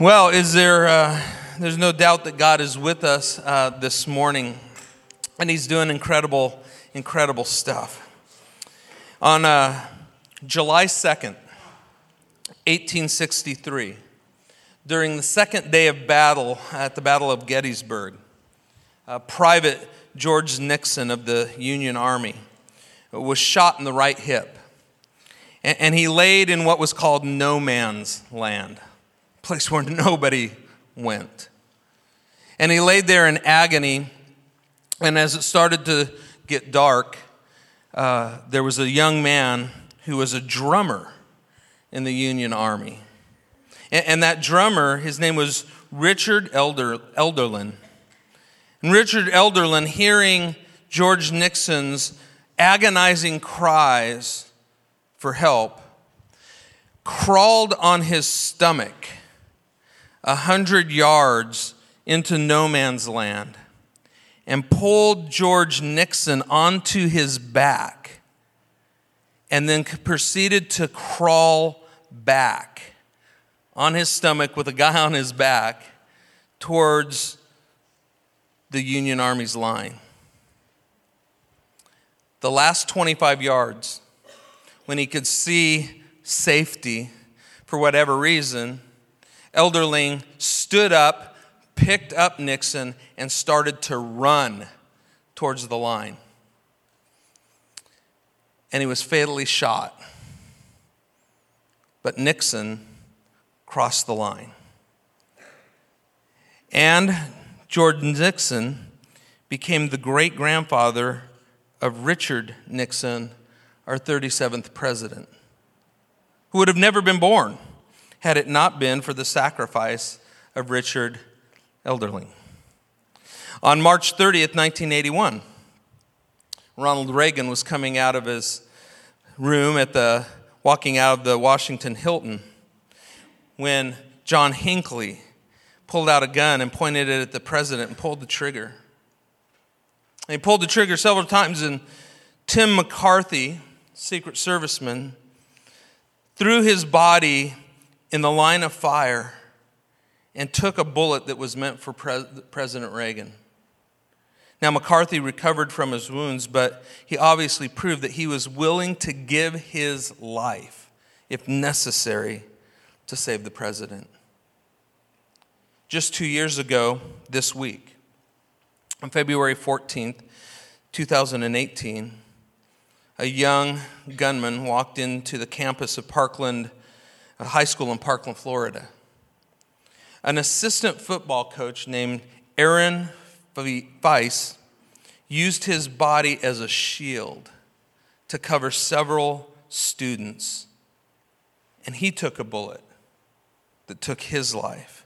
Well, is there, uh, there's no doubt that God is with us uh, this morning, and He's doing incredible, incredible stuff. On uh, July 2nd, 1863, during the second day of battle at the Battle of Gettysburg, Private George Nixon of the Union Army was shot in the right hip, and he laid in what was called no man's land place where nobody went. And he laid there in agony. And as it started to get dark, uh, there was a young man who was a drummer in the Union Army. And, and that drummer, his name was Richard Elder, Elderlin. And Richard Elderlin, hearing George Nixon's agonizing cries for help, crawled on his stomach a hundred yards into no man's land and pulled George Nixon onto his back and then proceeded to crawl back on his stomach with a guy on his back towards the Union Army's line. The last 25 yards, when he could see safety for whatever reason, Elderling stood up, picked up Nixon, and started to run towards the line. And he was fatally shot. But Nixon crossed the line. And Jordan Nixon became the great grandfather of Richard Nixon, our 37th president, who would have never been born had it not been for the sacrifice of Richard Elderling. On March 30th, 1981, Ronald Reagan was coming out of his room at the walking out of the Washington Hilton when John Hinckley pulled out a gun and pointed it at the president and pulled the trigger. He pulled the trigger several times, and Tim McCarthy, Secret Serviceman, threw his body in the line of fire and took a bullet that was meant for Pre- President Reagan. Now, McCarthy recovered from his wounds, but he obviously proved that he was willing to give his life, if necessary, to save the president. Just two years ago, this week, on February 14th, 2018, a young gunman walked into the campus of Parkland high school in Parkland, Florida. An assistant football coach named Aaron Feis used his body as a shield to cover several students, and he took a bullet that took his life.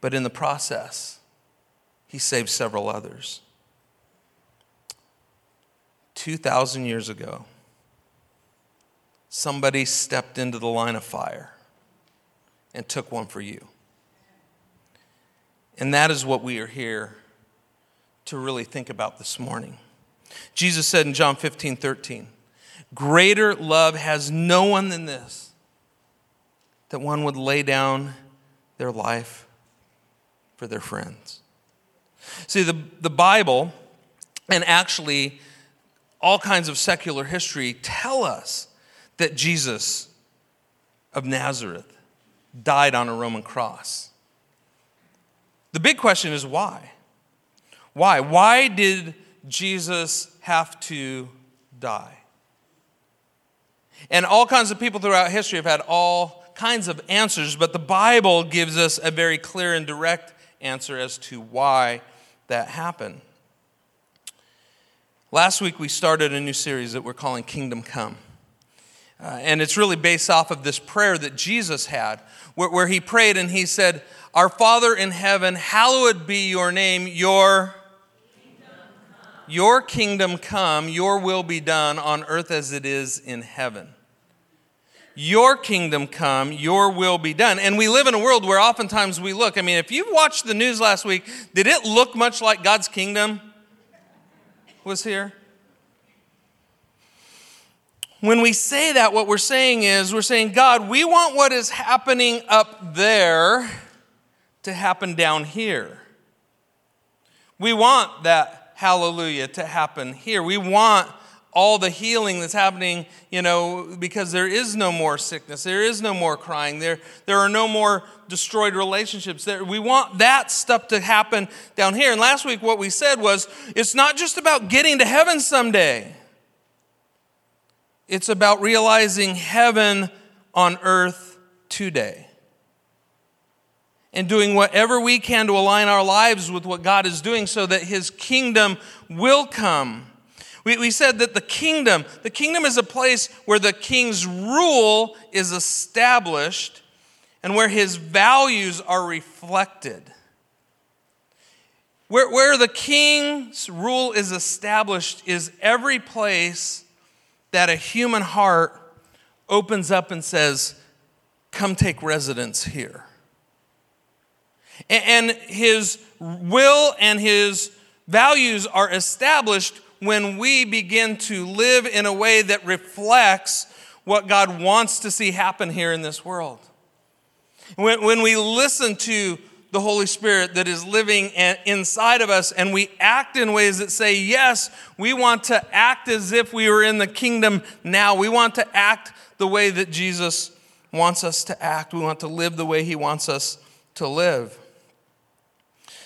But in the process, he saved several others. 2,000 years ago, somebody stepped into the line of fire and took one for you. And that is what we are here to really think about this morning. Jesus said in John 15, 13, Greater love has no one than this, that one would lay down their life for their friends. See, the, the Bible, and actually all kinds of secular history, tell us that Jesus of Nazareth died on a Roman cross. The big question is why? Why? Why did Jesus have to die? And all kinds of people throughout history have had all kinds of answers, but the Bible gives us a very clear and direct answer as to why that happened. Last week, we started a new series that we're calling Kingdom Come. Uh, and it's really based off of this prayer that Jesus had, where, where he prayed and he said, Our Father in heaven, hallowed be your name, your your kingdom come, your will be done on earth as it is in heaven. Your kingdom come, your will be done. And we live in a world where oftentimes we look. I mean, if you watched the news last week, did it look much like God's kingdom was here? When we say that, what we're saying is, we're saying, God, we want what is happening up there to happen down here. We want that hallelujah to happen here. We want all the healing that's happening, you know, because there is no more sickness, there is no more crying, there, there are no more destroyed relationships. There, we want that stuff to happen down here. And last week, what we said was it's not just about getting to heaven someday, it's about realizing heaven on earth today. And doing whatever we can to align our lives with what God is doing so that His kingdom will come we, we said that the kingdom, the kingdom is a place where the king's rule is established and where his values are reflected. Where, where the king's rule is established is every place that a human heart opens up and says, Come take residence here. And his will and his values are established when we begin to live in a way that reflects what God wants to see happen here in this world. When, we listen to the Holy Spirit that is living inside of us and we act in ways that say, yes, we want to act as if we were in the kingdom now. We want to act the way that Jesus wants us to act. We want to live the way he wants us to live.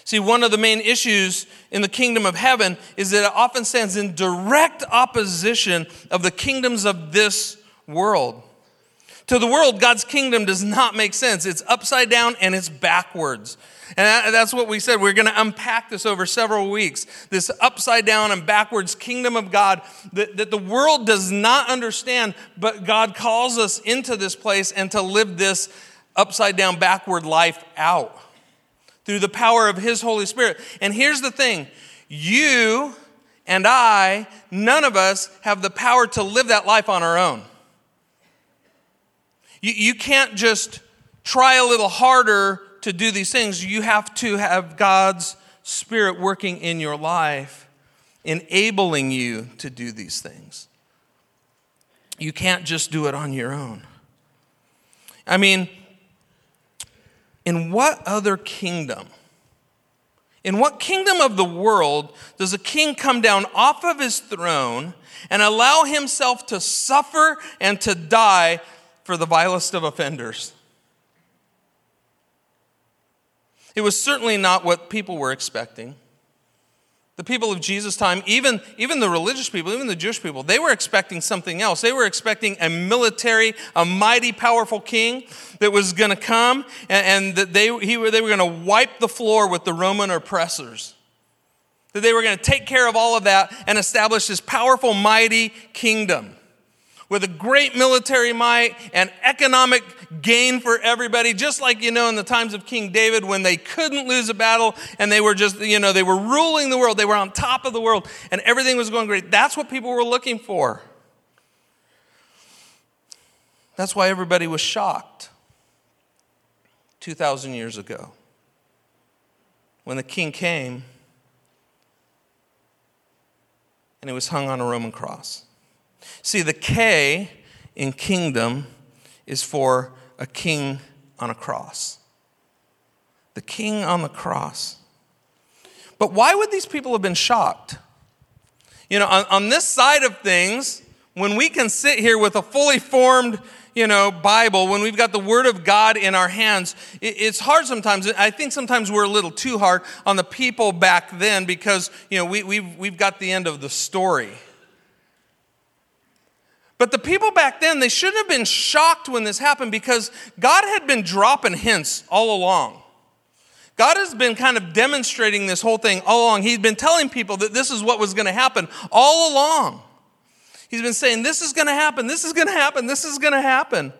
See, one of the main issues in the kingdom of heaven is that it often stands in direct opposition of the kingdoms of this world. To the world, God's kingdom does not make sense. It's upside down and it's backwards. And that's what we said. We're going to unpack this over several weeks. This upside down and backwards kingdom of God that, that the world does not understand, but God calls us into this place and to live this upside down, backward life out through the power of His Holy Spirit. And here's the thing you and I, none of us have the power to live that life on our own. You, you can't just try a little harder to do these things. You have to have God's Spirit working in your life, enabling you to do these things. You can't just do it on your own. I mean, in what other kingdom? In what kingdom of the world does a king come down off of his throne and allow himself to suffer and to die for the vilest of offenders? It was certainly not what people were expecting. The people of Jesus' time, even, even the religious people, even the Jewish people, they were expecting something else. They were expecting a military, a mighty, powerful king that was going to come and, and that they, he, they were going to wipe the floor with the Roman oppressors. That they were going to take care of all of that and establish this powerful, mighty kingdom with a great military might and economic gain for everybody, just like, you know, in the times of King David when they couldn't lose a battle and they were just, you know, they were ruling the world, they were on top of the world, and everything was going great. That's what people were looking for. That's why everybody was shocked 2,000 years ago when the king came and he was hung on a Roman cross. See, the K in kingdom is for a king on a cross. The king on the cross. But why would these people have been shocked? You know, on, on this side of things, when we can sit here with a fully formed you know, Bible, when we've got the Word of God in our hands, it's hard sometimes. I think sometimes we're a little too hard on the people back then because, you know, we, we've, we've got the end of the story. But the people back then, they shouldn't have been shocked when this happened because God had been dropping hints all along. God has been kind of demonstrating this whole thing all along. He's been telling people that this is what was going to happen all along. He's been saying, This is going to happen, this is going to happen, this is going to happen.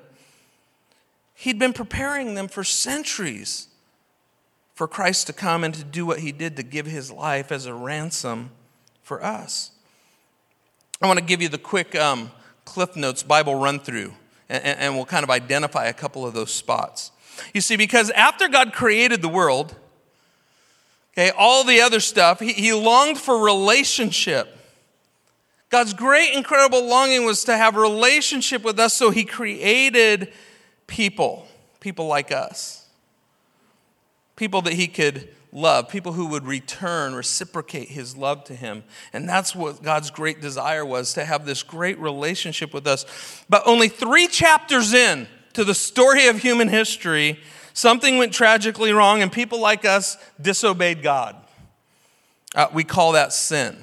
He'd been preparing them for centuries for Christ to come and to do what he did to give his life as a ransom for us. I want to give you the quick um, Cliff Notes Bible run through, and, and we'll kind of identify a couple of those spots. You see, because after God created the world, okay, all the other stuff, he, he longed for relationship. God's great, incredible longing was to have relationship with us, so He created people, people like us, people that He could love, people who would return, reciprocate His love to Him. And that's what God's great desire was to have this great relationship with us. But only three chapters in to the story of human history, something went tragically wrong, and people like us disobeyed God. Uh, we call that sin.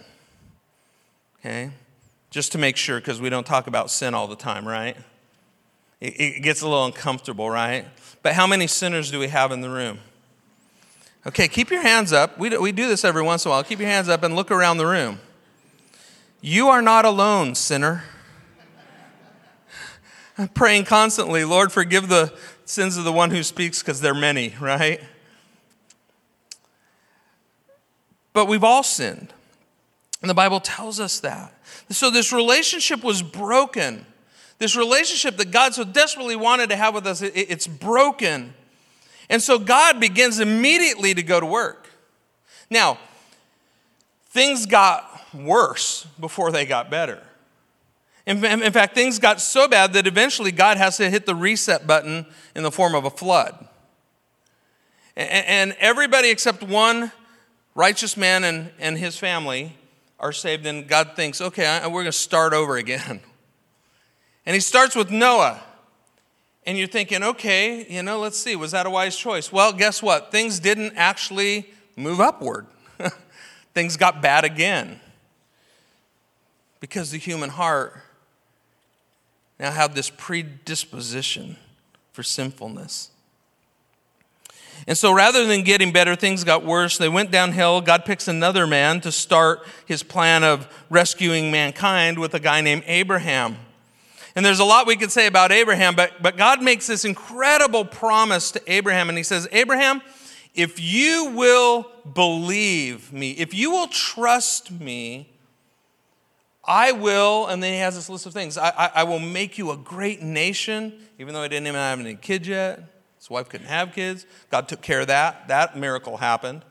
Okay? Just to make sure, because we don't talk about sin all the time, right? It, it gets a little uncomfortable, right? But how many sinners do we have in the room? Okay, keep your hands up. We do, we do this every once in a while. Keep your hands up and look around the room. You are not alone, sinner. I'm praying constantly, Lord, forgive the sins of the one who speaks because they're many, right? But we've all sinned. And the Bible tells us that. So this relationship was broken. This relationship that God so desperately wanted to have with us, it's broken. And so God begins immediately to go to work. Now, things got worse before they got better. In, in, fact, things got so bad that eventually God has to hit the reset button in the form of a flood. And, and everybody except one righteous man and, and his family are saved, and God thinks, okay, we're going to start over again. And he starts with Noah. And you're thinking, okay, you know, let's see, was that a wise choice? Well, guess what? Things didn't actually move upward, things got bad again. Because the human heart now had this predisposition for sinfulness. And so rather than getting better, things got worse. They went downhill. God picks another man to start his plan of rescuing mankind with a guy named Abraham. And there's a lot we could say about Abraham, but, but God makes this incredible promise to Abraham. And he says, Abraham, if you will believe me, if you will trust me, I will, and then he has this list of things. I, I, I will make you a great nation, even though he didn't even have any kids yet. His wife couldn't have kids. God took care of that. That miracle happened.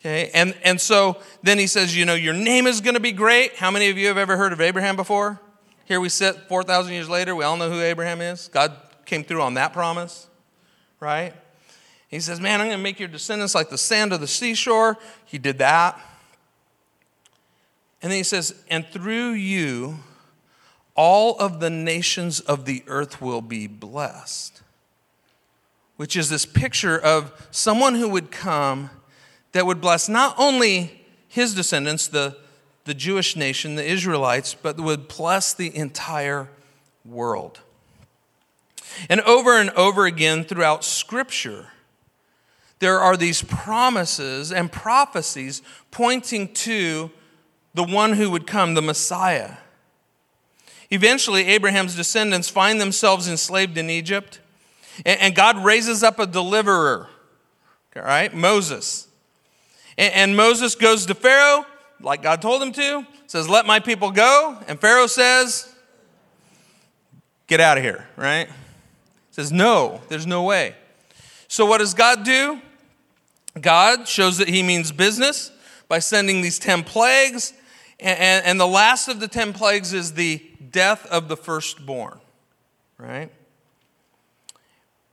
Okay, and, and so then he says, you know, your name is going to be great. How many of you have ever heard of Abraham before? Here we sit 4,000 years later. We all know who Abraham is. God came through on that promise, right? He says, man, I'm going to make your descendants like the sand of the seashore. He did that. And then he says, and through you, all of the nations of the earth will be blessed which is this picture of someone who would come that would bless not only his descendants, the, the Jewish nation, the Israelites, but would bless the entire world. And over and over again throughout Scripture, there are these promises and prophecies pointing to the one who would come, the Messiah. Eventually, Abraham's descendants find themselves enslaved in Egypt. And God raises up a deliverer, all right, Moses. And Moses goes to Pharaoh, like God told him to, says, Let my people go. And Pharaoh says, Get out of here, right? Says, No, there's no way. So what does God do? God shows that he means business by sending these 10 plagues. And, the last of the 10 plagues is the death of the firstborn, right?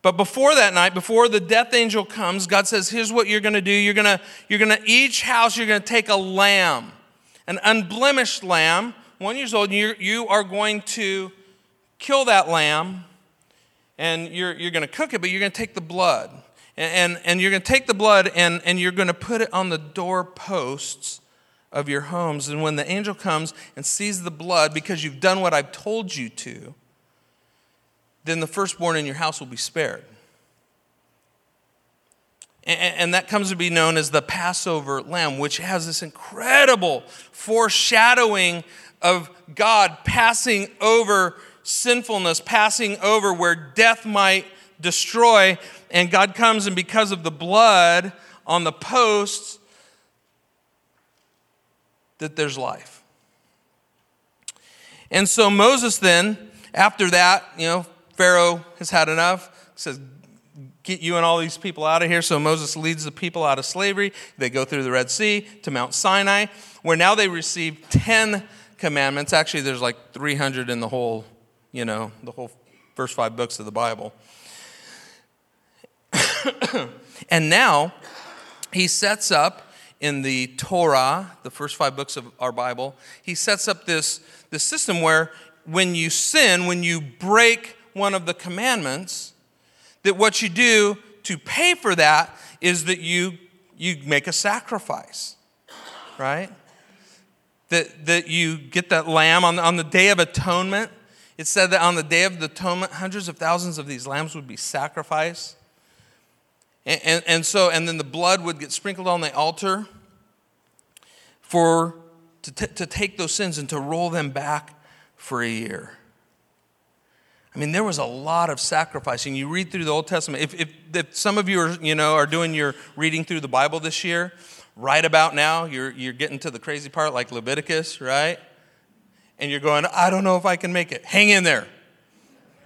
But before that night, before the death angel comes, God says, Here's what you're going to do. You're going to, you're going to, each house, you're going to take a lamb, an unblemished lamb, one years old, and you are going to kill that lamb, and you're, you're going to cook it, but you're going to take the blood. And, and, and you're going to take the blood and, and you're going to put it on the doorposts of your homes. And when the angel comes and sees the blood, because you've done what I've told you to, then the firstborn in your house will be spared. And, that comes to be known as the Passover lamb, which has this incredible foreshadowing of God passing over sinfulness, passing over where death might destroy. And God comes, and because of the blood on the posts, that there's life. And so Moses then, after that, you know, Pharaoh has had enough, says, Get you and all these people out of here. So Moses leads the people out of slavery. They go through the Red Sea to Mount Sinai, where now they receive 10 commandments. Actually, there's like 300 in the whole, you know, the whole first five books of the Bible. and now he sets up in the Torah, the first five books of our Bible, he sets up this, this system where when you sin, when you break one of the commandments, that what you do to pay for that is that you, you make a sacrifice, right? That, that you get that lamb on, on the Day of Atonement. It said that on the Day of the Atonement, hundreds of thousands of these lambs would be sacrificed. And, and, and, so, and then the blood would get sprinkled on the altar for, to, t- to take those sins and to roll them back for a year. I mean, there was a lot of sacrificing. You read through the Old Testament. If, if, if some of you are, you know, are doing your reading through the Bible this year, right about now, you're, you're getting to the crazy part like Leviticus, right? And you're going, I don't know if I can make it. Hang in there,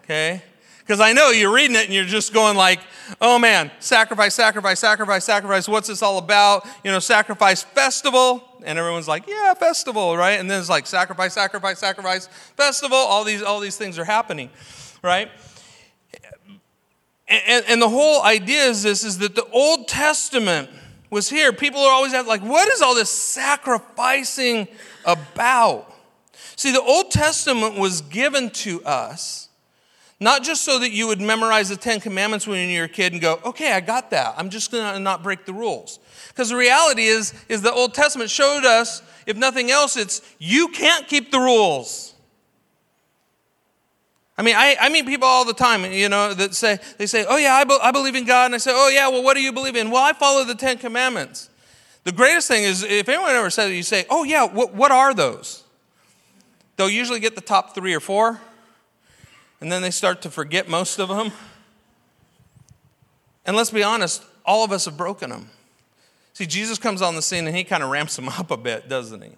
okay? Because I know you're reading it and you're just going like, oh man, sacrifice, sacrifice, sacrifice, sacrifice. What's this all about? You know, sacrifice festival. And everyone's like, yeah, festival, right? And then it's like sacrifice, sacrifice, sacrifice, festival. All these, all these things are happening, right? And, and the whole idea is this, is that the Old Testament was here. People are always like, what is all this sacrificing about? See, the Old Testament was given to us not just so that you would memorize the Ten Commandments when you were a kid and go, okay, I got that. I'm just going to not break the rules. Because the reality is, is the Old Testament showed us, if nothing else, it's you can't keep the rules. I mean, I, I meet people all the time, you know, that say, they say, oh yeah, I, be, I believe in God. And I say, oh yeah, well, what do you believe in? Well, I follow the Ten Commandments. The greatest thing is, if anyone ever says it, you say, oh yeah, what, what are those? They'll usually get the top three or four and then they start to forget most of them. And let's be honest, all of us have broken them. See, Jesus comes on the scene and he kind of ramps them up a bit, doesn't he?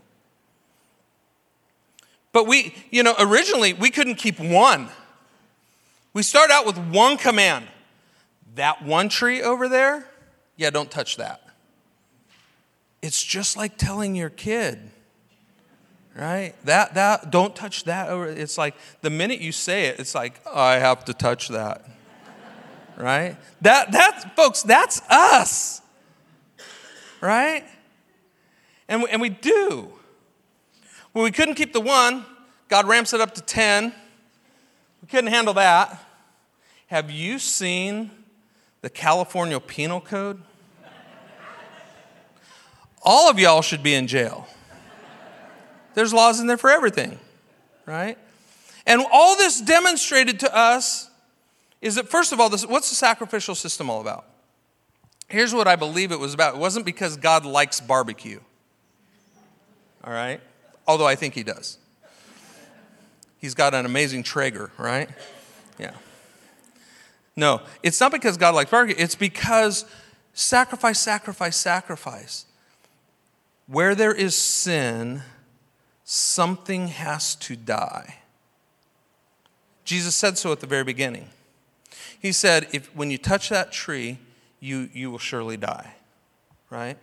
But we, you know, originally we couldn't keep one. We start out with one command. That one tree over there, yeah, don't touch that. It's just like telling your kid, right? That, that, don't touch that. It's like the minute you say it, it's like, oh, I have to touch that, right? That, that, folks, that's us, right? And, and we do. Well, we couldn't keep the one, God ramps it up to 10. We couldn't handle that. Have you seen the California Penal Code? All of y'all should be in jail. There's laws in there for everything, right? And all this demonstrated to us is that, first of all, this, what's the sacrificial system all about? Here's what I believe it was about. It wasn't because God likes barbecue, all right? Although I think he does. He's got an amazing Traeger, right? Yeah. No, it's not because God likes barbecue, it's because sacrifice, sacrifice, sacrifice. Where there is sin, something has to die. Jesus said so at the very beginning. He said, if when you touch that tree, you, you will surely die. Right?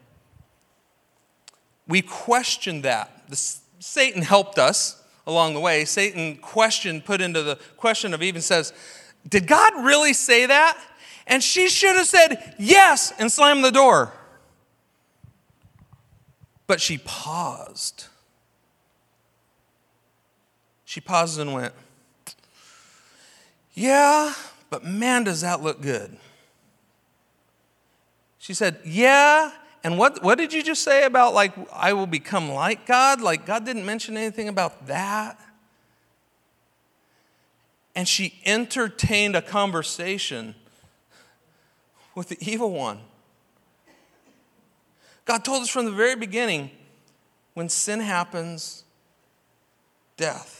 We questioned that. The, Satan helped us along the way. Satan questioned, put into the question of Eve and says, Did God really say that? And she should have said yes and slammed the door. But she paused she paused and went, Yeah, but man, does that look good. She said, Yeah, and what, what did you just say about like I will become like God? Like God didn't mention anything about that. And she entertained a conversation with the evil one. God told us from the very beginning when sin happens, death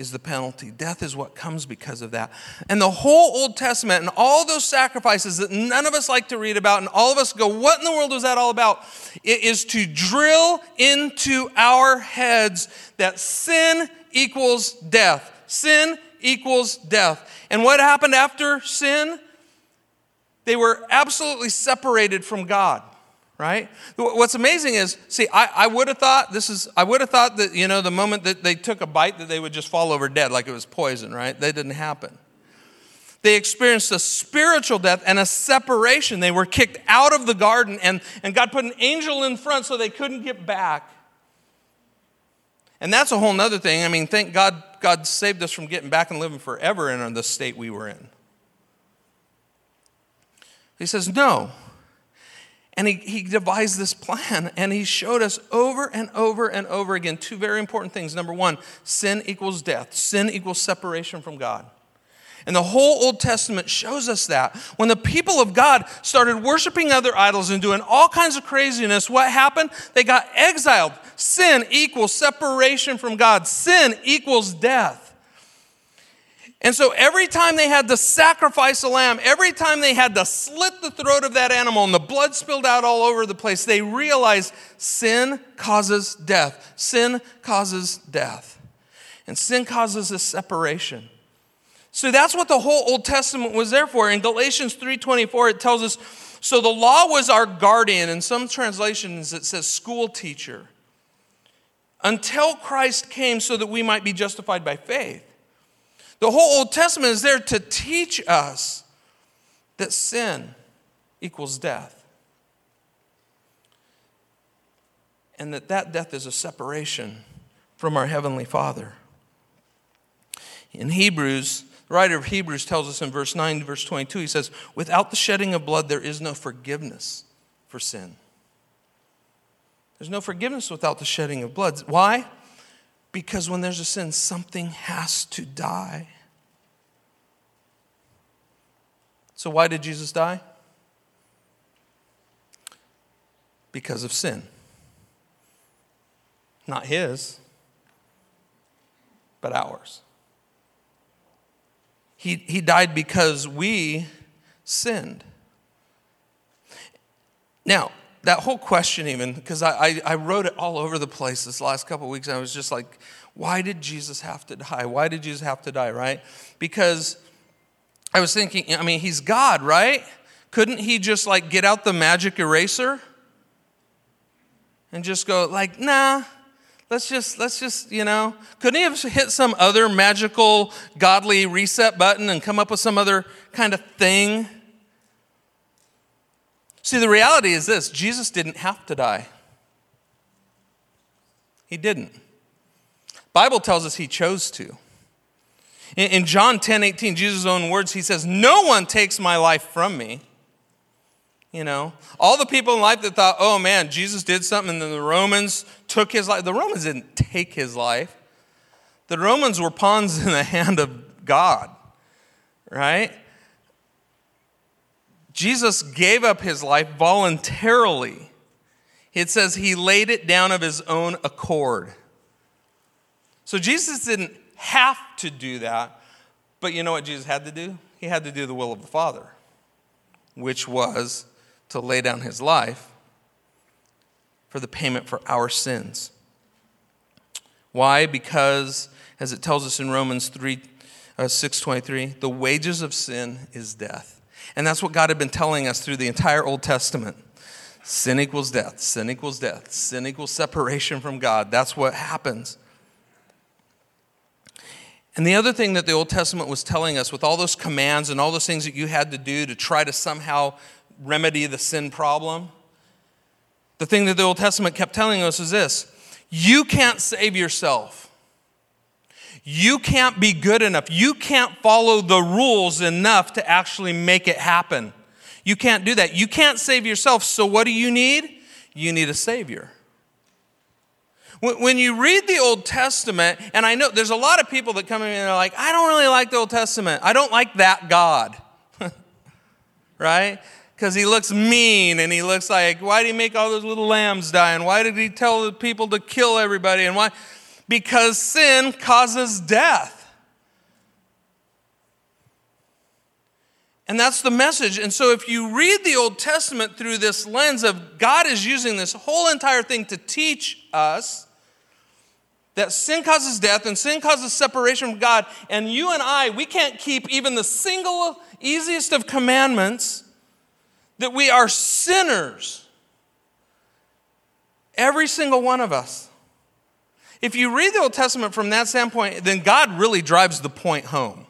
is the penalty. Death is what comes because of that. And the whole Old Testament and all those sacrifices that none of us like to read about, and all of us go, What in the world was that all about? It is to drill into our heads that sin equals death. Sin equals death. And what happened after sin? They were absolutely separated from God, right? What's amazing is, see, I, I would have thought this is, I would have thought that, you know, the moment that they took a bite that they would just fall over dead like it was poison, right? That didn't happen. They experienced a spiritual death and a separation. They were kicked out of the garden, and, and God put an angel in front so they couldn't get back. And that's a whole other thing. I mean, thank God God saved us from getting back and living forever in the state we were in. He says, no. And he, he devised this plan and he showed us over and over and over again two very important things. Number one, sin equals death, sin equals separation from God. And the whole Old Testament shows us that. When the people of God started worshiping other idols and doing all kinds of craziness, what happened? They got exiled. Sin equals separation from God, sin equals death. And so every time they had to sacrifice a lamb, every time they had to slit the throat of that animal and the blood spilled out all over the place, they realized sin causes death. Sin causes death. And sin causes a separation. So that's what the whole Old Testament was there for. In Galatians 3:24 it tells us so the law was our guardian. In some translations it says school teacher. Until Christ came so that we might be justified by faith. The whole Old Testament is there to teach us that sin equals death. And that that death is a separation from our heavenly Father. In Hebrews the writer of Hebrews tells us in verse 9 to verse 22, he says, Without the shedding of blood, there is no forgiveness for sin. There's no forgiveness without the shedding of blood. Why? Because when there's a sin, something has to die. So, why did Jesus die? Because of sin. Not his, but ours. He, he died because we sinned. Now, that whole question, even, because I, I, wrote it all over the place this last couple weeks, I was just like, why did Jesus have to die? Why did Jesus have to die, right? Because I was thinking, I mean, he's God, right? Couldn't he just like get out the magic eraser and just go, like, nah, let's just let's just you know couldn't he have hit some other magical godly reset button and come up with some other kind of thing see the reality is this. Jesus didn't have to die. He didn't. Bible tells us he chose to. In, john 10 18 jesus' own words he says no one takes my life from me. You know, all the people in life that thought, oh man, Jesus did something, and then the Romans took his life. The Romans didn't take his life, the Romans were pawns in the hand of God, right? Jesus gave up his life voluntarily. It says he laid it down of his own accord. So Jesus didn't have to do that, but you know what Jesus had to do? He had to do the will of the Father, which was to lay down his life for the payment for our sins. Why? Because, as it tells us in Romans 3 uh, 623, the wages of sin is death. And that's what God had been telling us through the entire Old Testament. Sin equals death, sin equals death, sin equals separation from God. That's what happens. And the other thing that the Old Testament was telling us, with all those commands and all those things that you had to do to try to somehow remedy the sin problem. The thing that the Old Testament kept telling us is this you can't save yourself. You can't be good enough. You can't follow the rules enough to actually make it happen. You can't do that. You can't save yourself. So, what do you need? You need a Savior. When you read the Old Testament, and I know there's a lot of people that come in and are like, I don't really like the Old Testament. I don't like that God. right? because he looks mean and he looks like, why did he make all those little lambs die? And why did he tell the people to kill everybody? And why? Because sin causes death. And that's the message. And so, if you read the Old Testament through this lens of God is using this whole entire thing to teach us that sin causes death and sin causes separation from God, and you and I, we can't keep even the single easiest of commandments that we are sinners Every single one of us. If you read the Old Testament from that standpoint, then God really drives the point home.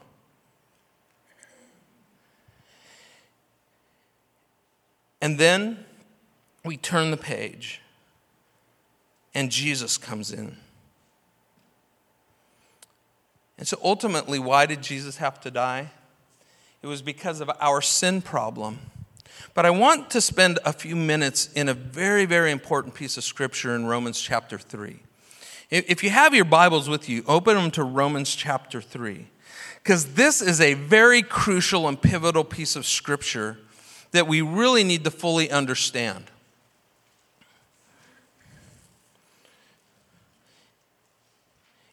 And then we turn the page, and Jesus comes in. And so ultimately, why did Jesus have to die? It was because of our sin problem. But I want to spend a few minutes in a very, very important piece of scripture in Romans chapter 3. If you have your Bibles with you, open them to Romans chapter 3, because this is a very crucial and pivotal piece of scripture that we really need to fully understand.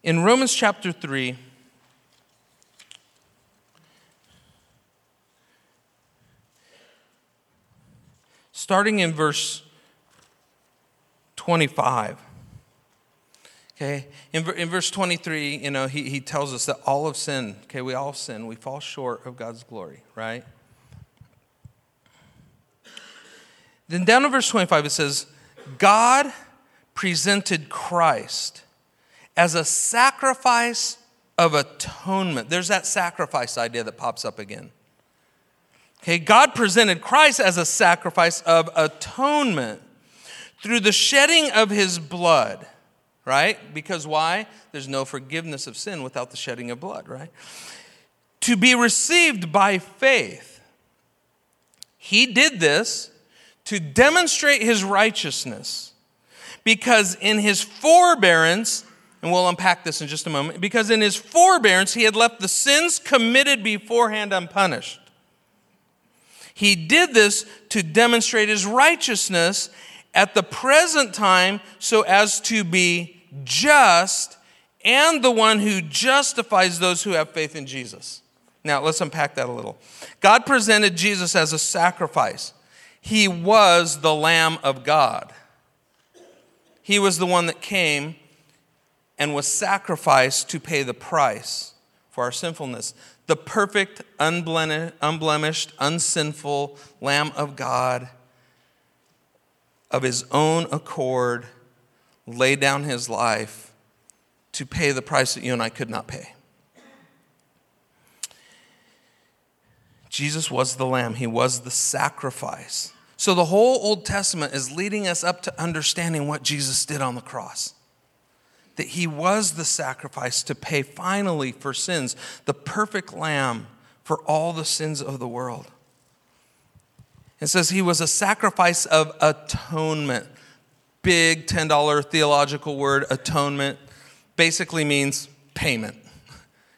In Romans chapter 3, starting in verse 25. Okay, in, in verse 23, you know, he, he tells us that all of sin, okay, we all sin, we fall short of God's glory, right? Then down in verse 25, it says, God presented Christ as a sacrifice of atonement. There's that sacrifice idea that pops up again. Okay, God presented Christ as a sacrifice of atonement through the shedding of his blood right? Because why? There's no forgiveness of sin without the shedding of blood, right? To be received by faith. He did this to demonstrate his righteousness because in his forbearance, and we'll unpack this in just a moment, because in his forbearance he had left the sins committed beforehand unpunished. He did this to demonstrate his righteousness at the present time so as to be just, and the one who justifies those who have faith in Jesus. Now, let's unpack that a little. God presented Jesus as a sacrifice. He was the Lamb of God. He was the one that came and was sacrificed to pay the price for our sinfulness. The perfect, unblemished, unsinful Lamb of God of his own accord laid down his life to pay the price that you and I could not pay. Jesus was the lamb, he was the sacrifice. So the whole Old Testament is leading us up to understanding what Jesus did on the cross. That he was the sacrifice to pay finally for sins, the perfect lamb for all the sins of the world. It says he was a sacrifice of atonement big $10 theological word, atonement, basically means payment.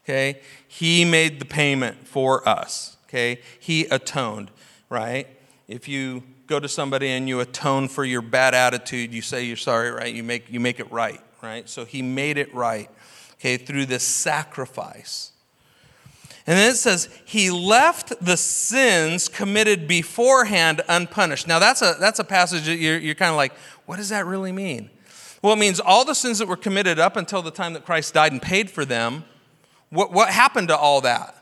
Okay? He made the payment for us. Okay? He atoned, right? If you go to somebody and you atone for your bad attitude, you say you're sorry, right? You make, you make it right, right? So he made it right, okay, through this sacrifice. And then it says, He left the sins committed beforehand unpunished. Now, that's a, that's a passage that you're, you're kind of like, what does that really mean? Well, it means all the sins that were committed up until the time that Christ died and paid for them. What, what happened to all that?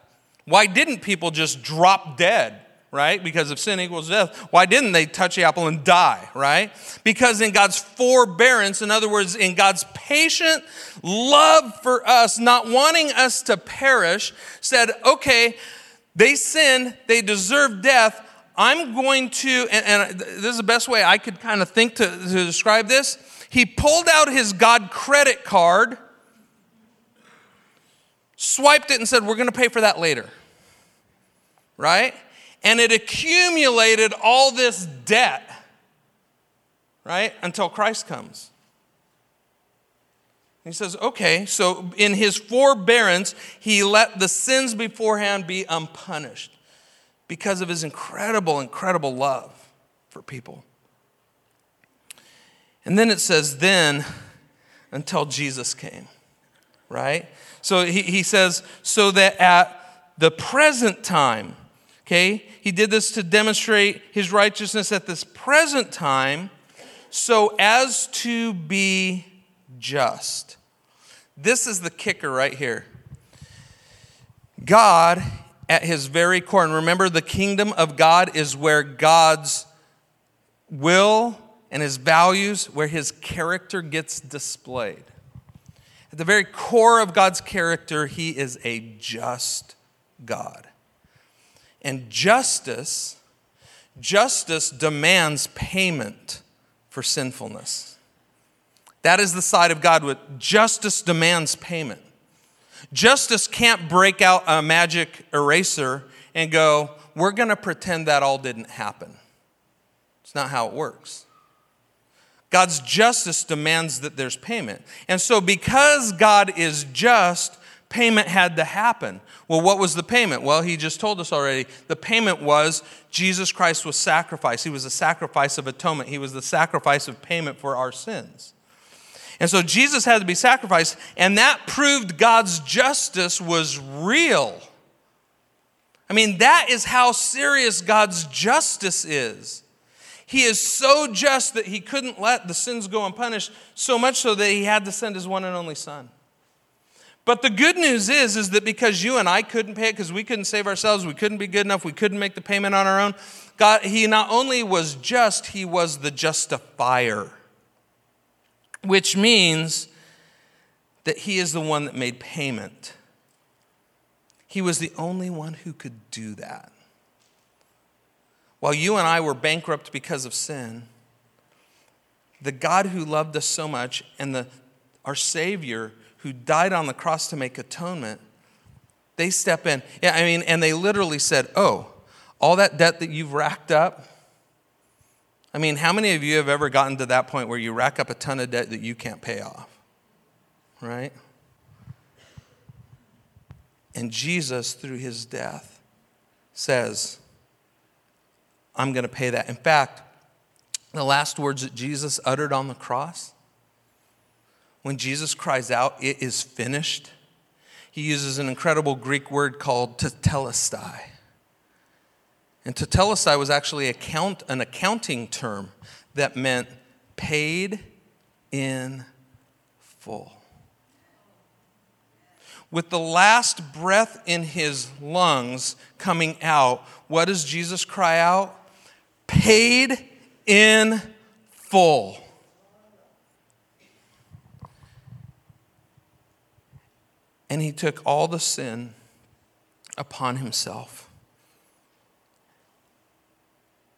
Why didn't people just drop dead, right? Because if sin equals death, why didn't they touch the apple and die, right? Because in God's forbearance, in other words, in God's patient love for us, not wanting us to perish, said, okay, they sinned, they deserve death. I'm going to, and, and, this is the best way I could kind of think to, to describe this. He pulled out his God credit card, swiped it, and said, We're going to pay for that later. Right? And it accumulated all this debt, right? Until Christ comes. He says, okay, so in his forbearance, he let the sins beforehand be unpunished because of his incredible, incredible love for people. And then it says, then until Jesus came, right? So he, he says, so that at the present time, okay, he did this to demonstrate his righteousness at this present time, so as to be just. This is the kicker right here. God at his very core. And remember, the kingdom of God is where God's will and his values, where his character gets displayed. At the very core of God's character, he is a just God. And justice, justice demands payment for sinfulness. That is the side of God with justice demands payment. Justice can't break out a magic eraser and go, we're going to pretend that all didn't happen. It's not how it works. God's justice demands that there's payment. And so, because God is just, payment had to happen. Well, what was the payment? Well, he just told us already. The payment was Jesus Christ was sacrificed. He was the sacrifice of atonement, he was the sacrifice of payment for our sins. And so Jesus had to be sacrificed, and that proved God's justice was real. I mean, that is how serious God's justice is. He is so just that he couldn't let the sins go unpunished, so much so that he had to send his one and only son. But the good news is, is that because you and I couldn't pay it, because we couldn't save ourselves, we couldn't be good enough, we couldn't make the payment on our own, God, he not only was just, he was the justifier which means that he is the one that made payment. He was the only one who could do that. While you and I were bankrupt because of sin, the God who loved us so much and the, our Savior who died on the cross to make atonement, they step in. Yeah, I mean, and they literally said, Oh, all that debt that you've racked up, I mean, how many of you have ever gotten to that point where you rack up a ton of debt that you can't pay off? Right? And Jesus, through his death, says, I'm going to pay that. In fact, the last words that Jesus uttered on the cross, when Jesus cries out, It is finished, he uses an incredible Greek word called tetelestai. And tetelestai was actually an accounting term that meant paid in full. With the last breath in his lungs coming out, what does Jesus cry out? Paid in full. And he took all the sin upon himself.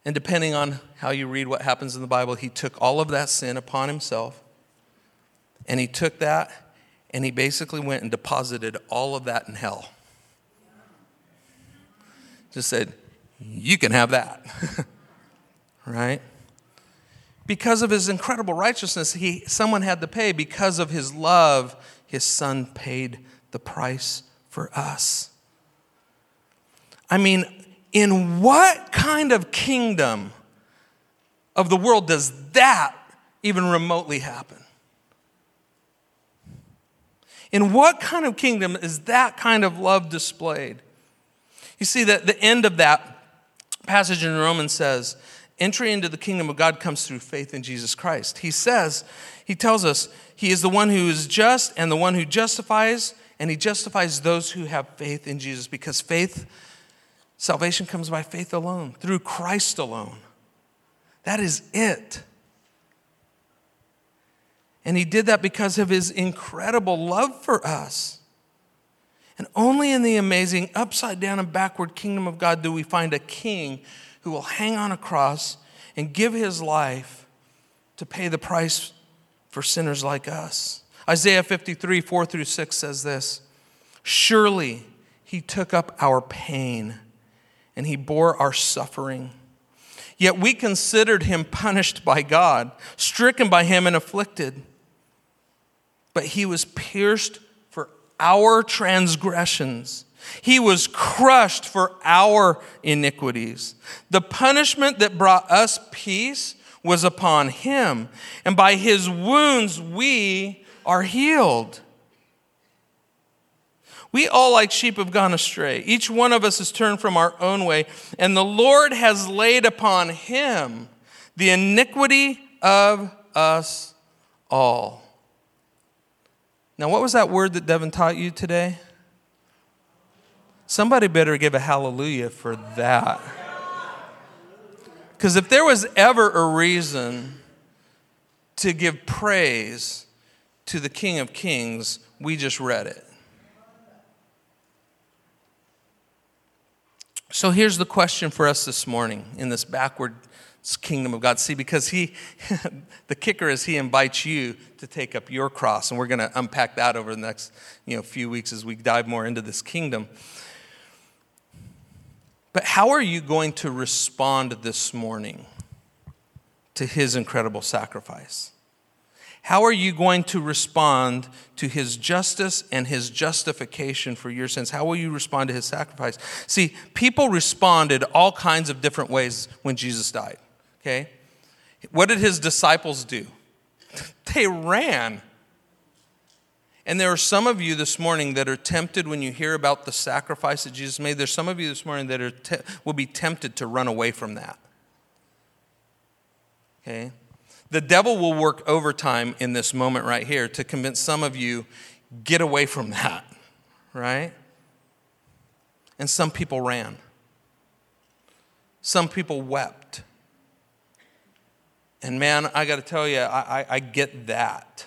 And depending on how you read what happens in the Bible, he took all of that sin upon himself. And he took that and he basically went and deposited all of that in hell. Just said, You can have that. right? Because of his incredible righteousness, he, someone had to pay. Because of his love, his son paid the price for us. I mean, in what kind of kingdom of the world does that even remotely happen? In what kind of kingdom is that kind of love displayed? You see, that the end of that passage in Romans says, entry into the kingdom of God comes through faith in Jesus Christ. He says, he tells us, he is the one who is just and the one who justifies, and he justifies those who have faith in Jesus because faith Salvation comes by faith alone, through Christ alone. That is it. And he did that because of his incredible love for us. And only in the amazing upside down and backward kingdom of God do we find a king who will hang on a cross and give his life to pay the price for sinners like us. Isaiah 53, 4 through 6 says this Surely he took up our pain and he bore our suffering. Yet we considered him punished by God, stricken by him, and afflicted. But he was pierced for our transgressions. He was crushed for our iniquities. The punishment that brought us peace was upon him, and by his wounds we are healed. We all, like sheep, have gone astray. Each one of us has turned from our own way, and the Lord has laid upon him the iniquity of us all. Now, what was that word that Devin taught you today? Somebody better give a hallelujah for that. Because if there was ever a reason to give praise to the King of Kings, we just read it. So here's the question for us this morning in this backward kingdom of God. See, because he, the kicker is he invites you to take up your cross, and we're going to unpack that over the next you know, few weeks as we dive more into this kingdom. But how are you going to respond this morning to his incredible sacrifice? How are you going to respond to his justice and his justification for your sins? How will you respond to his sacrifice? See, people responded all kinds of different ways when Jesus died. Okay? What did his disciples do? They ran. And there are some of you this morning that are tempted when you hear about the sacrifice that Jesus made. There's some of you this morning that are te- will be tempted to run away from that. Okay? The devil will work overtime in this moment right here to convince some of you get away from that, right? And some people ran. Some people wept. And man, I got to tell you, I, I, I get that.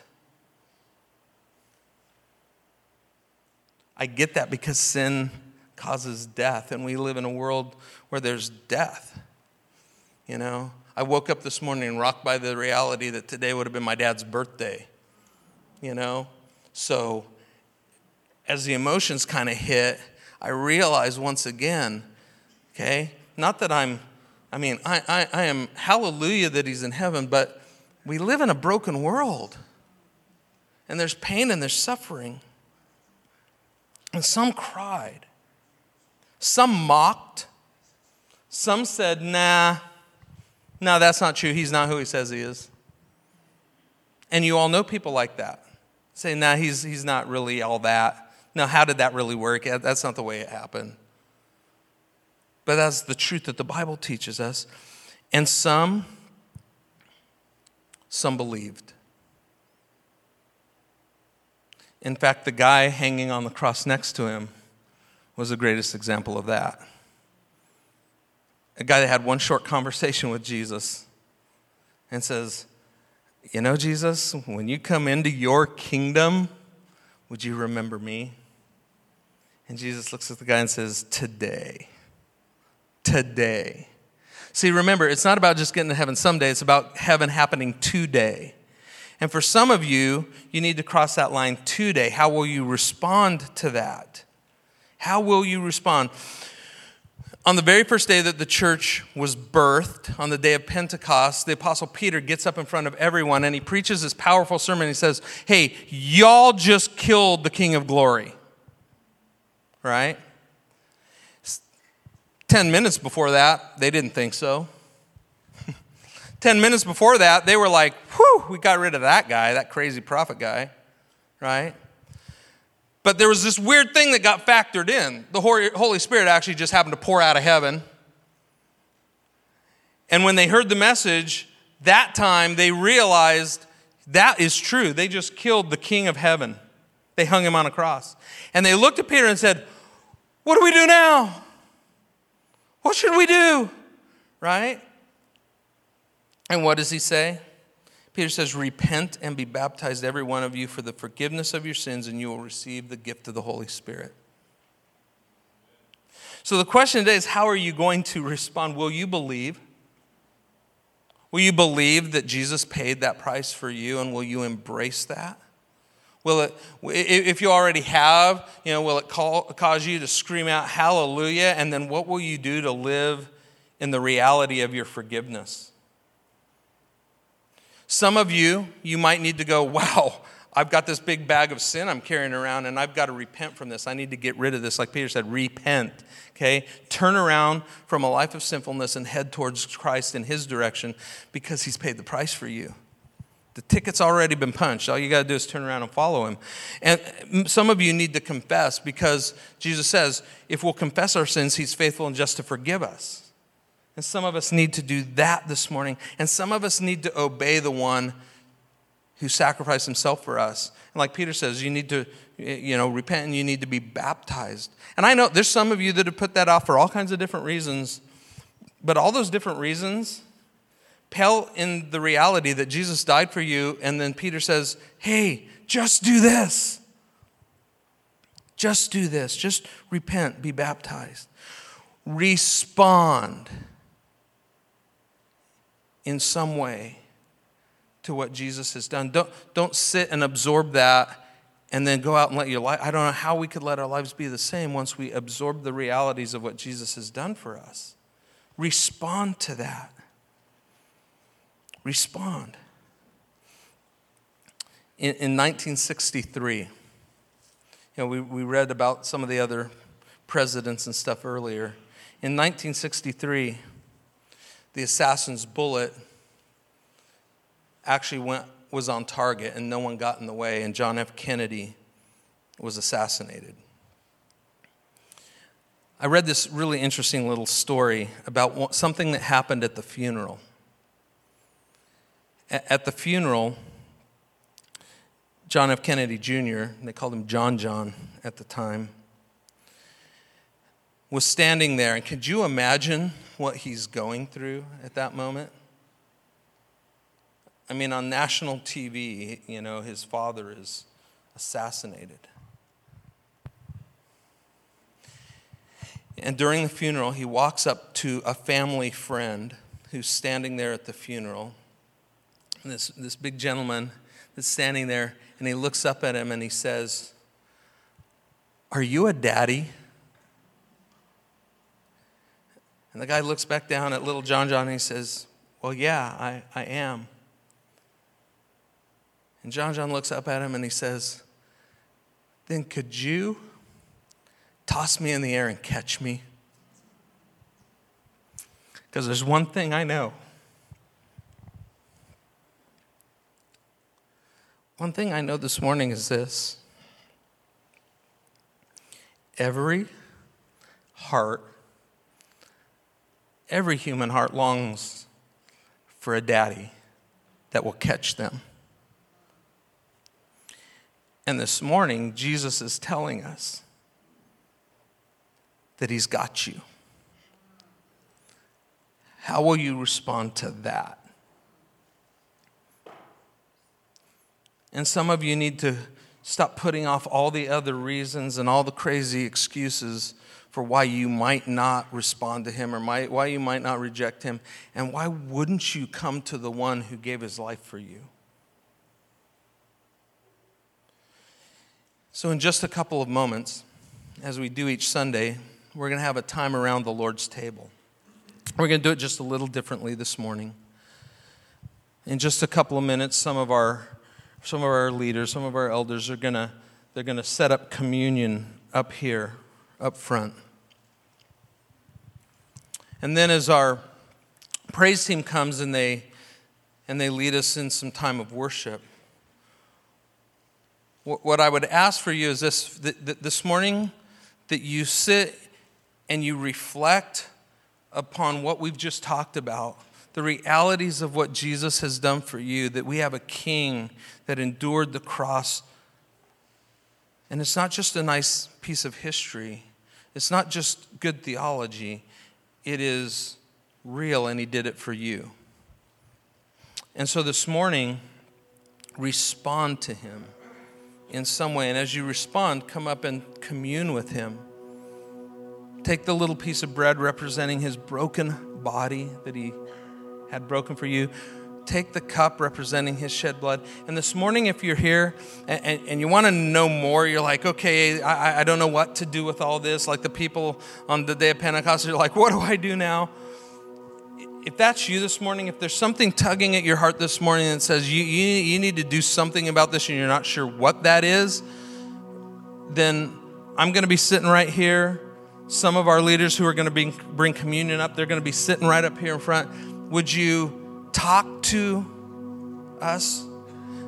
I get that because sin causes death, and we live in a world where there's death. You know, I woke up this morning rocked by the reality that today would have been my dad's birthday. You know, so as the emotions kind of hit, I realized once again, okay, not that I'm I mean, I, I, I am hallelujah that he's in heaven, but we live in a broken world. And there's pain and there's suffering. And some cried. Some mocked. Some said, nah, no, that's not true. He's not who he says he is. And you all know people like that. Say, nah, he's, he's not really all that. No, how did that really work? That's not the way it happened. But that's the truth that the Bible teaches us. And some, some believed. In fact, the guy hanging on the cross next to him was the greatest example of that. A guy that had one short conversation with Jesus and says, You know, Jesus, when you come into your kingdom, would you remember me? And Jesus looks at the guy and says, Today today. See, remember, it's not about just getting to heaven someday, it's about heaven happening today. And for some of you, you need to cross that line today. How will you respond to that? How will you respond? On the very first day that the church was birthed, on the day of Pentecost, the Apostle Peter gets up in front of everyone and he preaches this powerful sermon. He says, Hey, y'all just killed the King of Glory. Right? 10 minutes before that, they didn't think so. 10 minutes before that, they were like, whew, we got rid of that guy, that crazy prophet guy, right? But there was this weird thing that got factored in. The Holy Spirit actually just happened to pour out of heaven. And when they heard the message, that time they realized that is true. They just killed the King of heaven, they hung him on a cross. And they looked at Peter and said, What do we do now? What should we do? Right? And what does he say? Peter says, Repent and be baptized, every one of you, for the forgiveness of your sins, and you will receive the gift of the Holy Spirit. So the question today is how are you going to respond? Will you believe? Will you believe that Jesus paid that price for you, and will you embrace that? Will it, if you already have, you know, will it call, cause you to scream out hallelujah? And then what will you do to live in the reality of your forgiveness? Some of you, you might need to go, wow, I've got this big bag of sin I'm carrying around and I've got to repent from this. I need to get rid of this. Like Peter said, repent. Okay? Turn around from a life of sinfulness and head towards Christ in his direction because he's paid the price for you. The ticket's already been punched. All you got to do is turn around and follow him. And mm, some of you need to confess because Jesus says, if we'll confess our sins, he's faithful and just to forgive us. And some of us need to do that this morning. And some of us need to obey the one who sacrificed himself for us. And like Peter says, you need to, you know, repent and you need to be baptized. And I know there's some of you that have put that off for all kinds of different reasons. But all those different reasons, pale in the reality that Jesus died for you, and then Peter says, Hey, just do this. Just do this. Just repent, be baptized. Respond in some way to what Jesus has done. Don't, don't sit and absorb that and then go out and let your life. I don't know how we could let our lives be the same once we absorb the realities of what Jesus has done for us. Respond to that. Respond. In, in 1963, you know, we, we read about some of the other presidents and stuff earlier. In 1963, the assassin's bullet actually went, was on target and no one got in the way, and John F. Kennedy was assassinated. I read this really interesting little story about something that happened at the funeral. At the funeral, John F. Kennedy Jr., they called him John John at the time, was standing there. And could you imagine what he's going through at that moment? I mean, on national TV, you know, his father is assassinated. And during the funeral, he walks up to a family friend who's standing there at the funeral. And this, this big gentleman that's standing there, and he looks up at him and he says, Are you a daddy? And the guy looks back down at little John John and he says, Well, yeah, I, I am. And John John looks up at him and he says, Then could you toss me in the air and catch me? Because there's one thing I know. One thing I know this morning is this every heart Every human heart longs for a daddy that will catch them. And this morning, Jesus is telling us that He's got you. How will you respond to that? And some of you need to stop putting off all the other reasons and all the crazy excuses for why you might not respond to him or might, why you might not reject him. And why wouldn't you come to the one who gave his life for you? So, in just a couple of moments, as we do each Sunday, we're going to have a time around the Lord's table. We're going to do it just a little differently this morning. In just a couple of minutes, some of our, some of our leaders, some of our elders are going to, they're going to set up communion up here, up front. And then as our praise team comes and they and they lead us in some time of worship. What I would ask for you is this this morning that you sit and you reflect upon what we've just talked about, the realities of what Jesus has done for you, that we have a king that endured the cross. And it's not just a nice piece of history, it's not just good theology, it is real and He did it for you. And so this morning, respond to Him in some way. And as you respond, come up and commune with Him. Take the little piece of bread representing His broken body that He had broken for you take the cup representing his shed blood. And this morning, if you're here and, and, and you want to know more, you're like, okay, I, I, don't know what to do with all this. Like the people on the day of Pentecost, you're like, what do I do now? If that's you this morning, if there's something tugging at your heart this morning that says you, you, you need to do something about this and you're not sure what that is, then I'm going to be sitting right here. Some of our leaders who are going to be, bring communion up, they're going to be sitting right up here in front. Would you talk to us?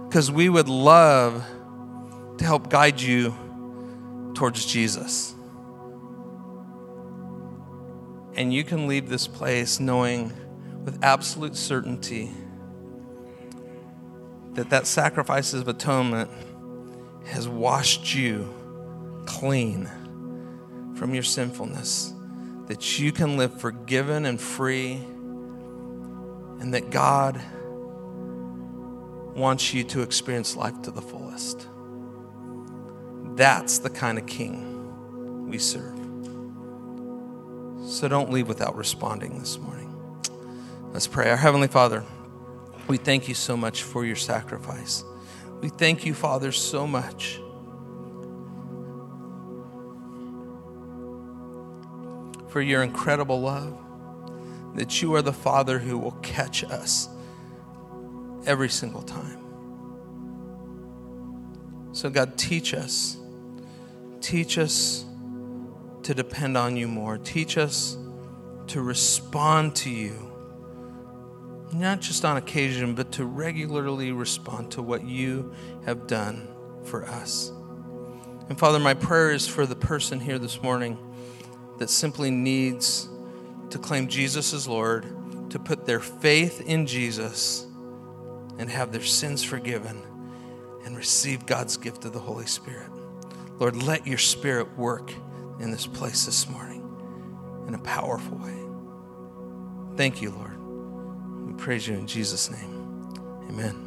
Because we would love to help guide you towards Jesus. And you can leave this place knowing with absolute certainty that that sacrifice of atonement has washed you clean from your sinfulness, that you can live forgiven and free and that God wants you to experience life to the fullest. That's the kind of king we serve. So don't leave without responding this morning. Let's pray. Our Heavenly Father, we thank you so much for your sacrifice. We thank you, Father, so much. For your incredible love, that you are the Father who will catch us every single time. So, God, teach us. Teach us to depend on you more. Teach us to respond to you, not just on occasion, but to regularly respond to what you have done for us. And Father, my prayer is for the person here this morning that simply needs to claim Jesus as Lord, to put their faith in Jesus and have their sins forgiven and receive God's gift of the Holy Spirit. Lord, let your Spirit work in this place this morning in a powerful way. Thank you, Lord. We praise you in Jesus' name. Amen.